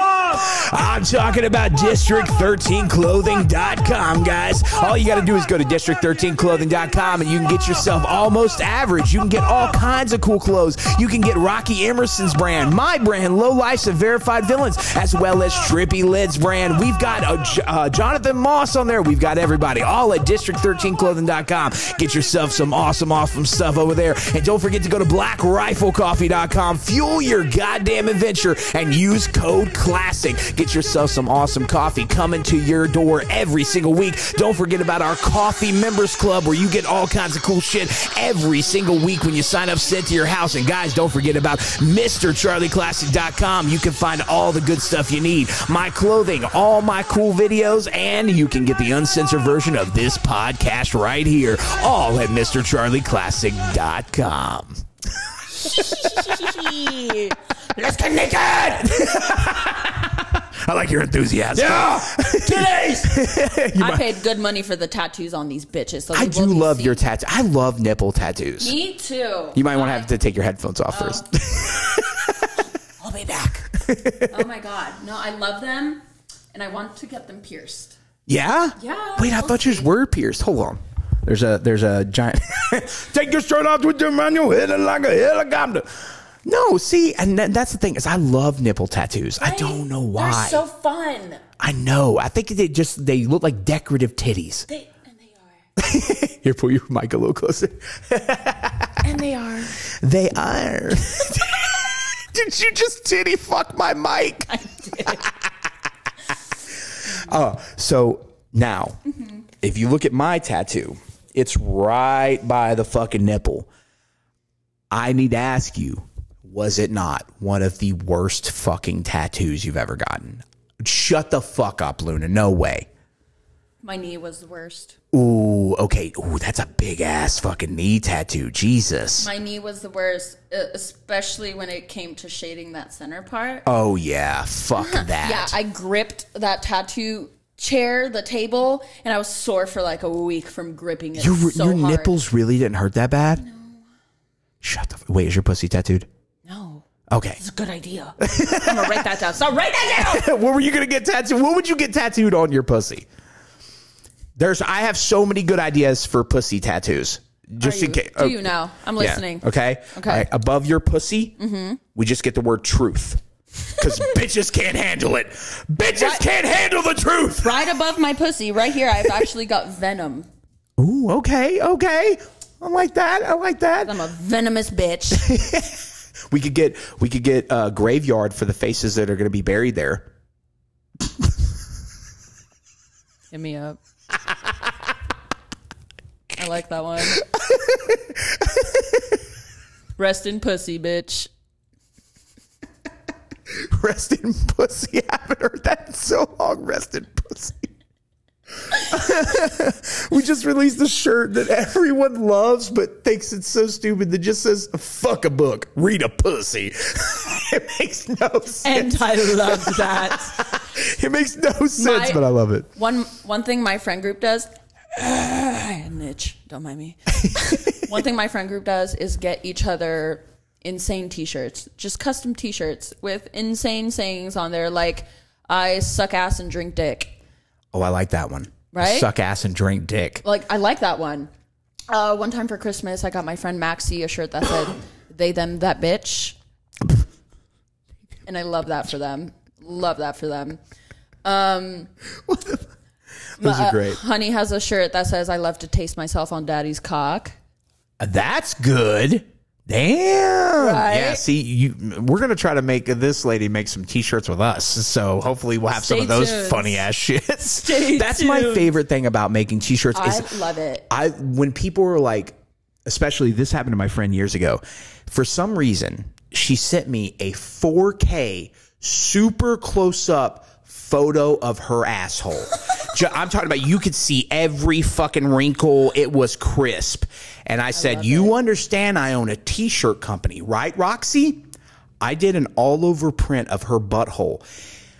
I'm talking about District13Clothing.com, guys. All you got to do is go to District13Clothing.com and you can get yourself almost average. You can get all kinds of cool clothes. You can get Rocky Emerson's brand, my brand, Low Life's of Verified Villains, as well as Trippy Lid's brand. We've got J- uh, Jonathan Moss on there. We've got everybody, all at District13Clothing.com. Get yourself some awesome, awesome stuff over there. And don't forget to go to BlackRifleCoffee.com. Fuel your goddamn adventure and use code CLASSIC. Get yourself some awesome coffee coming to your door every single week. Don't forget about our coffee members club where you get all kinds of cool shit every single week when you sign up sent to your house. And guys, don't forget about MrCharlieClassic.com. You can find all the good stuff you need. My clothing, all my cool videos, and you can get the uncensored version of this podcast right here. All at MrCharlieClassic.com. Let's get naked! I like your enthusiasm. Yeah! Today's! I paid good money for the tattoos on these bitches. So I do love your tattoo. I love nipple tattoos. Me too. You might want to have to take your headphones off oh. first. I'll be back. oh my god, no, I love them, and I want to get them pierced. yeah? Yeah, Wait, I we'll thought yours were pierced. Hold on. There's a there's a giant. Take your shirt off with them on your head like a helicopter. No, see, and that, that's the thing is I love nipple tattoos. I don't know why. They're so fun. I know. I think they just they look like decorative titties. They and they are. Here, pull your mic a little closer. And they are. They are. Did you just titty fuck my mic? I did. Uh, so now, if you look at my tattoo, it's right by the fucking nipple. I need to ask you, was it not one of the worst fucking tattoos you've ever gotten? Shut the fuck up, Luna. No way. My knee was the worst. Ooh, okay. Ooh, that's a big ass fucking knee tattoo. Jesus. My knee was the worst, especially when it came to shading that center part. Oh yeah, fuck that. Yeah, I gripped that tattoo chair, the table, and I was sore for like a week from gripping it your so your hard. nipples really didn't hurt that bad? No. Shut the. f- Wait, is your pussy tattooed? No, Okay. it's a good idea. I'm gonna write that down. So write that down. what were you gonna get tattooed? What would you get tattooed on your pussy? There's, I have so many good ideas for pussy tattoos. Just in case. do oh, you know? I'm Yeah, listening. Okay. Okay. All right, Above your pussy, mm-hmm. we just get the word truth. Because bitches can't handle it. Bitches What? can't handle the truth. Right above my pussy, right here, I've actually got venom. Ooh, okay, okay. I like that. I like that. I'm a venomous bitch. We could get we could get a graveyard for the faces that are going to be buried there. Hit me up. I like that one. Rest in pussy, bitch. Rest in pussy. I haven't heard that in so long. Rest in pussy. we just released a shirt that everyone loves but thinks it's so stupid that just says fuck a book, read a pussy. it makes no sense. And I love that. it makes no sense, My- but I love it. One one thing my friend group does. niche, don't mind me. one thing my friend group does is get each other insane T-shirts, just custom T-shirts with insane sayings on there, like "I suck ass and drink dick." Oh, I like that one. Right? Suck ass and drink dick. Like I like that one. Uh, one time for Christmas, I got my friend Maxie a shirt that said "They them that bitch," and I love that for them. Love that for them. Um, Those are great. Honey has a shirt that says "I love to taste myself on Daddy's cock." That's good. Damn. Right? Yeah. See, you, we're gonna try to make this lady make some T-shirts with us. So hopefully we'll have some Stay of those funny ass shits. Stay That's my favorite thing about making T-shirts. I is love it. I when people were like, especially this happened to my friend years ago. For some reason, she sent me a 4K super close up photo of her asshole. I'm talking about you could see every fucking wrinkle. It was crisp. And I said, "You understand I own a t-shirt company, right, Roxy?" I did an all over print of her butthole.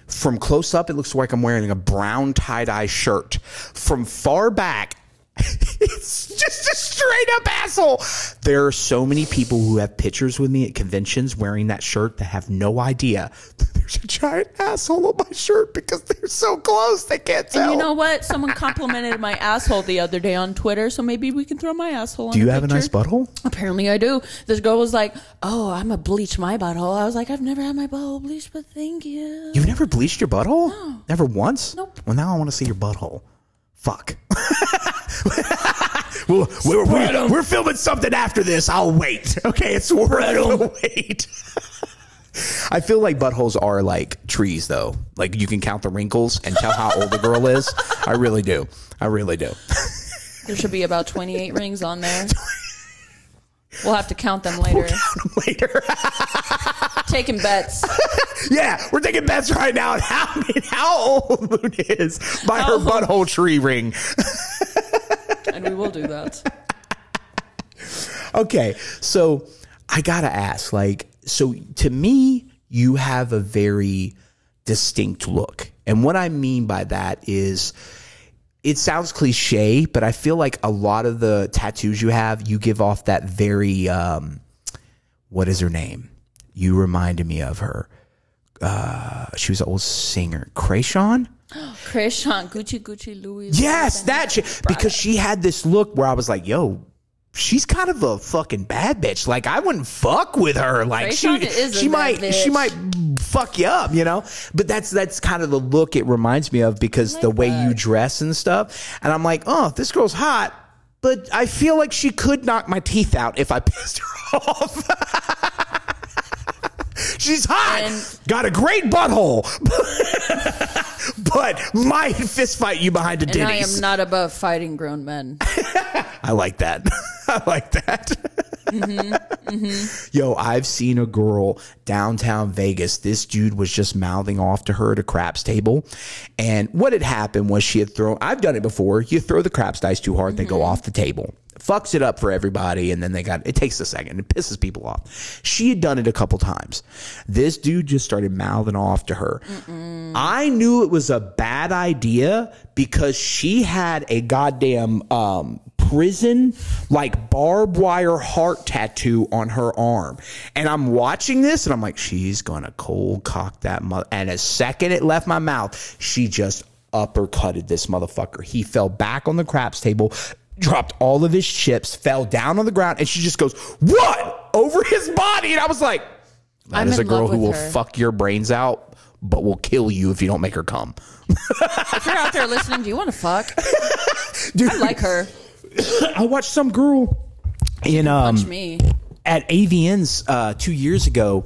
From close up, it looks like I'm wearing a brown tie dye shirt. From far back, it's just a straight up asshole. There are so many people who have pictures with me at conventions wearing that shirt that have no idea that there's a giant asshole on my shirt because they're so close they can't tell. And you know what? Someone complimented my asshole the other day on Twitter, so maybe we can throw my asshole. On. Do you have a nice butthole? Apparently, I do. This girl was like, "Oh, I'm a bleach my butthole." I was like, "I've never had my butthole bleached, but thank you." You've never bleached your butthole? No. Never once? Nope. Well, now I want to see your butthole. Fuck. well, we're, we're, we're filming something after this. I'll wait. Okay, it's worth the wait. I feel like buttholes are like trees, though. Like you can count the wrinkles and tell how old the girl is. I really do. I really do. There should be about 28 rings on there. We'll have to count them later. Count them Later. Taking bets. yeah, we're taking bets right now on how, how old Moon is by her old? butthole tree ring. and we will do that. Okay, so I gotta ask, like, so to me, you have a very distinct look. And what I mean by that is it sounds cliche, but I feel like a lot of the tattoos you have, you give off that very um what is her name? You reminded me of her. Uh she was an old singer. Kreayshawn? Krishan, Gucci, Gucci, Louis. Yes, that shit. Because she had this look where I was like, yo, she's kind of a fucking bad bitch. Like I wouldn't fuck with her. Like she Rayshawn is a she might she might fuck you up, you know? But that's that's kind of the look it reminds me of because the way you dress and stuff. And I'm like, oh, this girl's hot. But I feel like she could knock my teeth out if I pissed her off. She's hot. And- got a great butthole. but might fist fight you behind a And I am not above fighting grown men. I like that. Like that. Mm-hmm, mm-hmm. Yo, I've seen a girl downtown Vegas. This dude was just mouthing off to her at a craps table. And what had happened was she had thrown, I've done it before. You throw the craps dice too hard, they go mm-hmm. off the table. Fucks it up for everybody. And then they got, it takes a second. It pisses people off. She had done it a couple times. This dude just started mouthing off to her. I knew it was a bad idea because she had a goddamn, um, prison like barbed wire heart tattoo on her arm and i'm watching this and i'm like she's gonna cold cock that mother and a second it left my mouth she just uppercutted this motherfucker he fell back on the craps table dropped all of his chips fell down on the ground and she just goes what over his body and i was like that I'm is a girl who will her. fuck your brains out but will kill you if you don't make her come If you're out there listening, do you want to fuck? Dude, I like her. I watched some girl in um me. at AVNs uh, two years ago.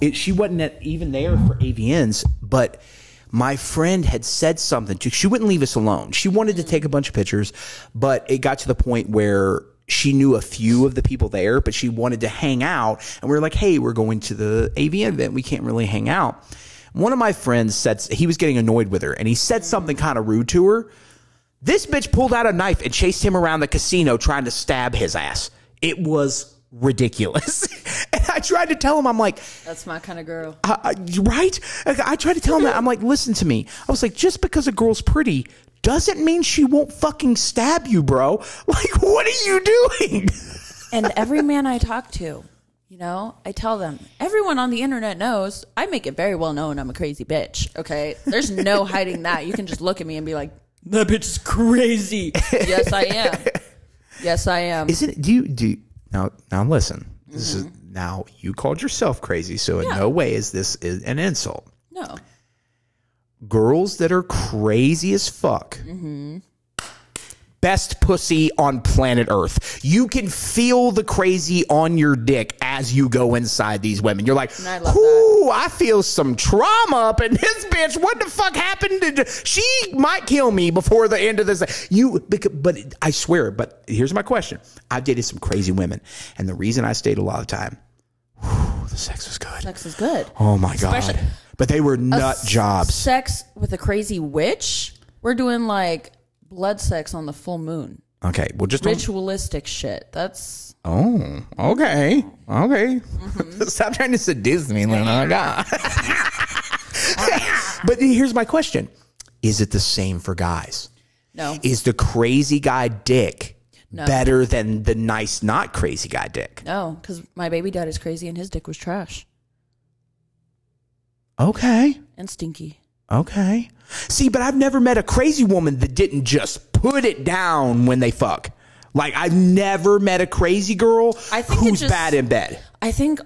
It, she wasn't at, even there for AVNs, but my friend had said something to. She wouldn't leave us alone. She wanted to take a bunch of pictures, but it got to the point where she knew a few of the people there, but she wanted to hang out. And we were like, "Hey, we're going to the AVN event. We can't really hang out." One of my friends said he was getting annoyed with her, and he said something kind of rude to her. This bitch pulled out a knife and chased him around the casino trying to stab his ass. It was ridiculous. and I tried to tell him, I'm like, That's my kind of girl. right? I, I tried to tell him that. I'm like, listen to me. I was like, just because a girl's pretty doesn't mean she won't fucking stab you, bro. Like, what are you doing? And every man I talk to, you know, I tell them, everyone on the internet knows, I make it very well known I'm a crazy bitch. Okay. There's no hiding that. You can just look at me and be like, that bitch is crazy. yes, I am. Yes, I am. Isn't it, do you, do you, now, now listen, this is, mm-hmm. now you called yourself crazy. So in no way is this is an insult. no. girls that are crazy as fuck. Mm-hmm. Best pussy on planet Earth. You can feel the crazy on your dick as you go inside these women. You're like, I ooh, I feel some trauma up in this bitch. What the fuck happened? To, she might kill me before the end of this. You, but I swear. But here's my question: I've dated some crazy women, and the reason I stayed a lot of time, whew, the sex was good. Sex was good. Oh my god! But they were nut jobs. Sex with a crazy witch? We're doing like blood sex on the full moon. Okay, well, just don't- Ritualistic shit. That's Oh, okay, okay. Stop trying to seduce me, Lena. Oh, God. but here's my question: Is it the same for guys? no. Is the crazy guy dick better than the nice, not crazy guy dick? No, because my baby dad is crazy and his dick was trash Okay, and stinky. okay. See, but I've never met a crazy woman that didn't just put it down when they fuck. Like I've never met a crazy girl I think who's just- bad in bed. I think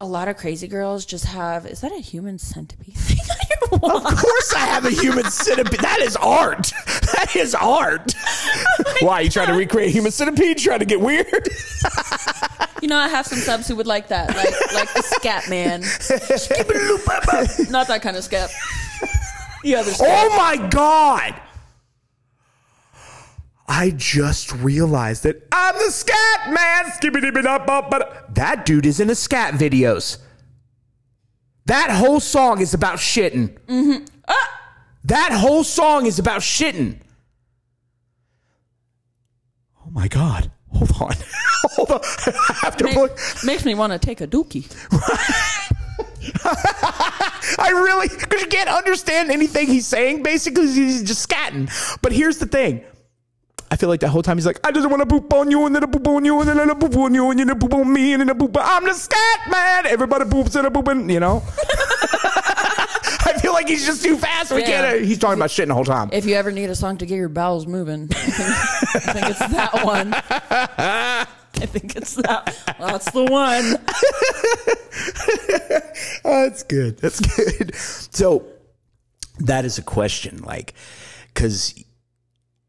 a lot of crazy girls just have. Is that a human centipede thing on your wall? Of course, I have a human centipede. That is art. That is art. Oh Why you trying to recreate human centipede? Trying to get weird? You know, I have some subs who would like that, like like the scat man. Not that kind of scat. The other scat. Oh my god! I just realized that I'm the scat man. That dude is in the scat videos. That whole song is about shitting. Mm-hmm. That whole song is about shitting. Oh my god! Hold on, hold on. I have to look. Makes me want to take a dookie. I really, because you can't understand anything he's saying. Basically, he's just scatting. But here's the thing. I feel like that whole time he's like, I just want to poop on you, and then I poop on you, and then I poop on you, and then I poop on me, and then I poop. I'm the scat man. Everybody poops and I poop, and you know. I feel like like he's just too fast. We Yeah. can't. He's talking about shit the whole time. If you ever need a song to get your bowels moving, I think, I think it's that one. I think it's that. That's the one. Oh, that's good. That's good. So that is a question, like, because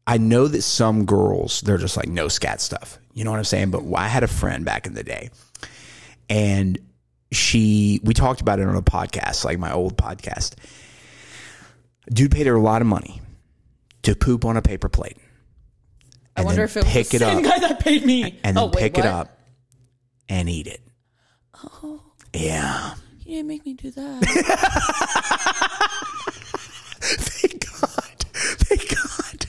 I know that some girls they're just like no scat stuff. You know what I'm saying? But I had a friend back in the day, and she we talked about it on a podcast, like my old podcast. Dude paid her a lot of money to poop on a paper plate. I wonder if it was pick the it same up. guy that paid me. and then oh, wait, pick it up and eat it. Oh. Yeah. You didn't make me do that. Thank God. Thank God.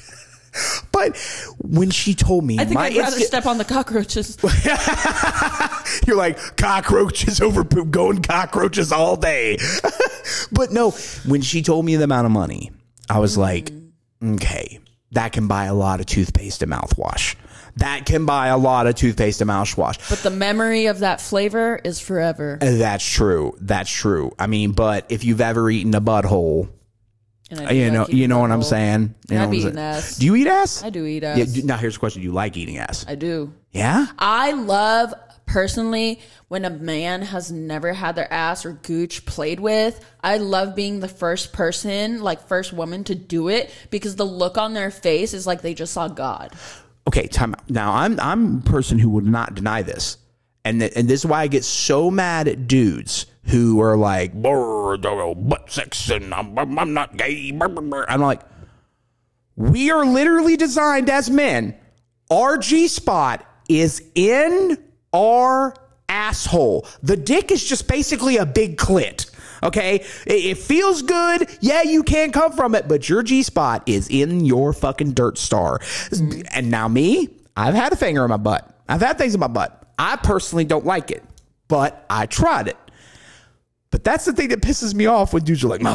But when she told me, I think my I'd rather step on the cockroaches. you're like cockroaches over poop, going cockroaches all day. but no, when she told me the amount of money, I was like, mm. okay, that can buy a lot of toothpaste and mouthwash. That can buy a lot of toothpaste and mouthwash. But the memory of that flavor is forever. Uh, that's true. That's true. I mean, but if you've ever eaten a butthole, And uh, you know, you know what I'm saying. You know I've eaten ass. Do you eat ass? I do eat Yeah. ass. do- Now here's the question: Do you like eating ass? I do. Yeah. I love personally when a man has never had their ass or gooch played with. I love being the first person, like first woman to do it because the look on their face is like they just saw God. okay, time out. Now I'm I'm a person who would not deny this, and th- and this is why I get so mad at dudes who are like "Brr, the butt sex and I'm, I'm not gay. brr, brr, brr." I'm like, we are literally designed as men. Our G spot is in our asshole. The dick is just basically a big clit. Okay, it, it feels good. Yeah, you can come from it, but your G spot is in your fucking dirt star. Mm-hmm. And now me, I've had a finger in my butt. I've had things in my butt. I personally don't like it, but I tried it. But that's the thing that pisses me off when dudes are like, "No,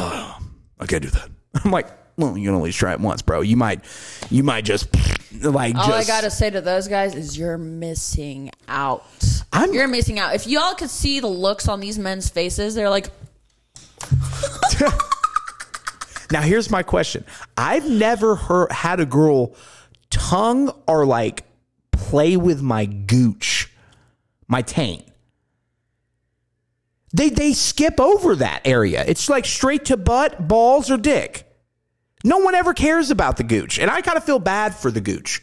I can't do that." I'm like, "Well, you can only try it once, bro. You might, you might just like All just." I gotta say to those guys is you're missing out. I'm- you're missing out. If y'all could see the looks on these men's faces, they're like, Now here's my question. I've never heard had a girl tongue or like play with my gooch, my taint. They they skip over that area. It's like straight to butt, balls, or dick. No one ever cares about the gooch, and I kind of feel bad for the gooch.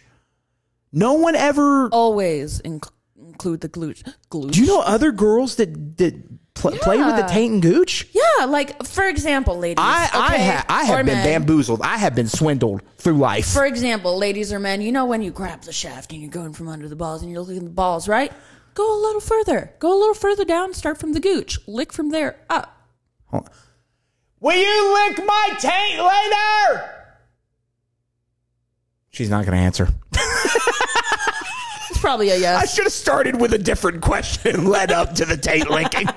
No one ever. always inc- include the glute. Do you know other girls that that pl- play with the taint and gooch? Yeah, like for example, ladies. I I, ha- I have or been men. bamboozled. I have been swindled through life. For example, ladies or men, you know when you grab the shaft and you're going from under the balls and you're looking at the balls, right? Go a little further. Go a little further down. Start from the gooch. Lick from there up. Will you lick my taint later? She's not going to answer. It's probably a yes. I should have started with a different question and led up to the taint licking.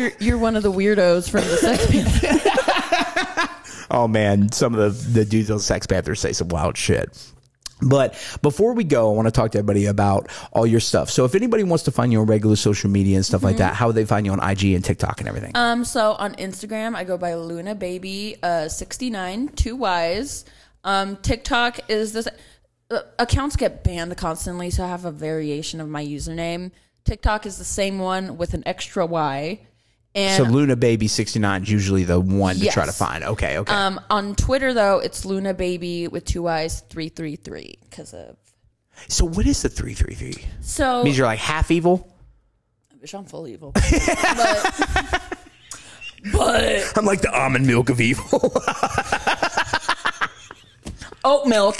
you're, you're one of the weirdos from the sex Panther. oh man, some of the, the dudes on Sex Panthers say some wild shit. But before we go, I want to talk to everybody about all your stuff. So if anybody wants to find you on regular social media and stuff like that, how would they find you on IG and TikTok and everything? Um, so on Instagram, I go by Luna Baby uh, sixty nine two Y's. Um, TikTok is this uh, accounts get banned constantly, so I have a variation of my username. TikTok is the same one with an extra Y. And so Luna Baby 69 is usually the one to try to find. Okay, okay. um, on Twitter though, it's Luna Baby with two eyes three three three because of so what is the 333? so. Means you're like half evil? I wish I'm full evil, but but I'm like the almond milk of evil. oat milk.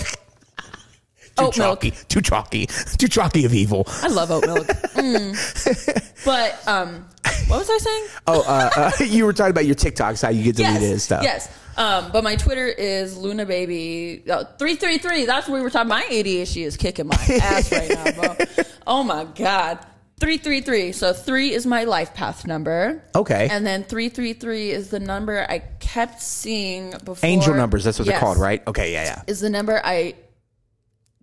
Too Oat milk. chalky, too chalky, too chalky of evil. I love oat milk. Mm. But um, what was I saying? Oh, uh, uh, you were talking about your TikToks, how you get deleted and stuff. Yes. Um, but my Twitter is Luna Baby three three three. That's what we were talking. My ADHD is kicking my ass right now, bro. Oh my god. Three three three. So three is my life path number. Okay. And then three three three is the number I kept seeing before. Angel numbers, that's what they're called, right? Okay, yeah, yeah. Is the number I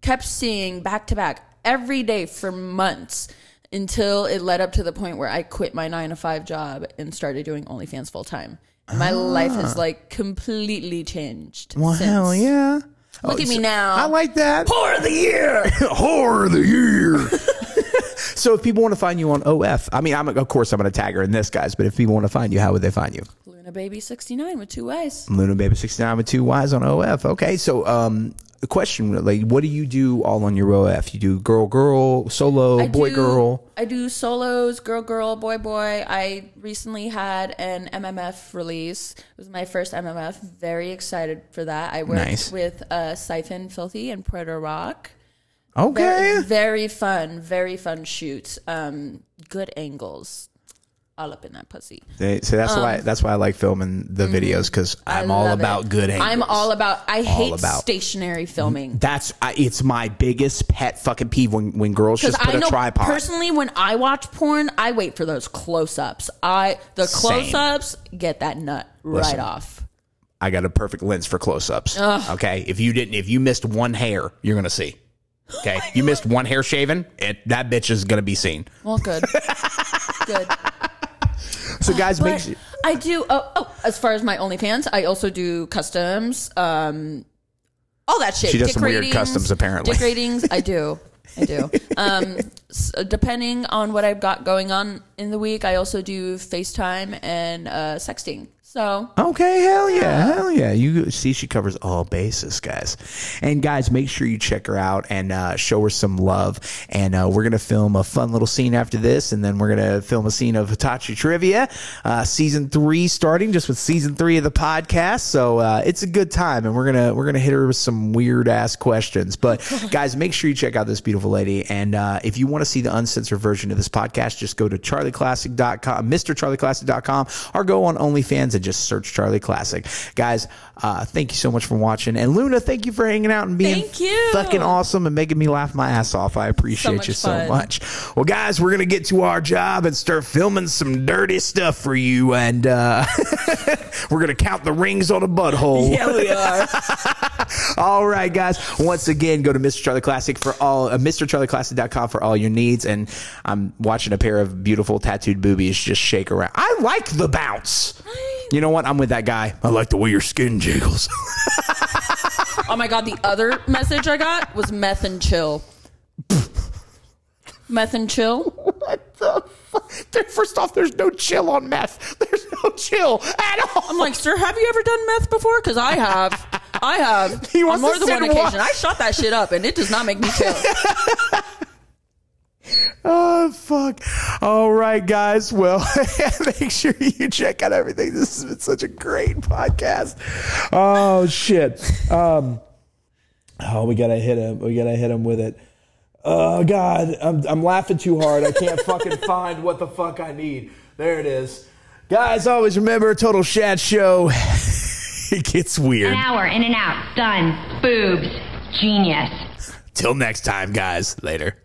kept seeing back to back every day for months until it led up to the point where I quit my nine to five job and started doing OnlyFans full time. My life has like completely changed. Well, since. hell yeah. Look Oh, at me now. I like that. Whore of the year. Whore of the year. so if people want to find you on OF, I mean, I'm of course I'm going to tag her in this, guys. But if people want to find you, how would they find you? Luna Baby 69 with two Y's. Luna Baby 69 with two Y's on OF. Okay, so um, a question like, what do you do all on your OF? You do girl, girl, solo, I boy, do- girl. I do solos, girl, girl, boy, boy. I recently had an MMF release. It was my first MMF. Very excited for that. I worked Nice. with uh, Siphon Filthy and Puerto Rock. Okay. Very, very fun, very fun shoot. Um, good angles, all up in that pussy. They- So that's why that's why I like filming the videos because I'm Um, mm-hmm. All about it. good angles. I'm all about. I hate about- stationary filming. That's I, it's my biggest pet fucking peeve when when girls just put I a know tripod. personally, when I watch porn, I wait for those close-ups. I the close-ups get that nut right Listen. off. I got a perfect lens for close-ups. Okay, if you didn't, if you missed one hair, you're gonna see. Okay, you missed one hair shaving, it that bitch is gonna be seen. Well, good, good. So guys, make sure, I do. Oh, oh, as far as my OnlyFans, I also do customs. Um, all that shit. She does Dick some weird ratings, customs, apparently. Dick ratings. I do. I do. Um, s- depending on what I've got going on in the week, I also do FaceTime and uh, sexting. So Okay, hell yeah, hell yeah. You see, she covers all bases, guys. And guys, make sure you check her out and uh, show her some love. And uh, we're gonna film a fun little scene after this, and then we're gonna film a scene of Hitachi trivia, uh, season three starting just with season three of the podcast. So uh, it's a good time, and we're gonna we're gonna hit her with some weird ass questions. But guys, make sure you check out this beautiful lady. And uh, if you want to see the uncensored version of this podcast, just go to charlieclassic.com, MrCharlieClassic.com, or go on OnlyFans and just search Charlie Classic. Guys, uh, thank you so much for watching. And Luna, thank you for hanging out and being fucking awesome and making me laugh my ass off. I appreciate much you so fun. much. Well, guys, we're going to get to our job and start filming some dirty stuff for you. And uh, we're going to count the rings on a butthole. yeah, we are. All right, guys. Once again, go to Mr. Charlie Classic for all, uh, MrCharlieClassic.com for all your needs. And I'm watching a pair of beautiful tattooed boobies just shake around. I like the bounce. You know what? I'm with that guy. I like the way your skin jiggles. Oh my god, the other message I got was meth and chill. meth and chill? what the fuck? First off, there's no chill on meth. There's no chill at all. I'm like, sir, have you ever done meth before? Because I have. I have. He on more to than one send one. occasion. I shot that shit up and it does not make me chill. Oh fuck! All right, guys. Well, make sure you check out everything. This has been such a great podcast. Oh shit! Um, oh, we gotta hit him. We gotta hit him with it. Oh god, I'm I'm laughing too hard. I can't fucking find what the fuck I need. There it is, guys. Always remember, total shad show. it gets weird. An hour, in and out, done. Boobs. Genius. Till next time, guys. Later.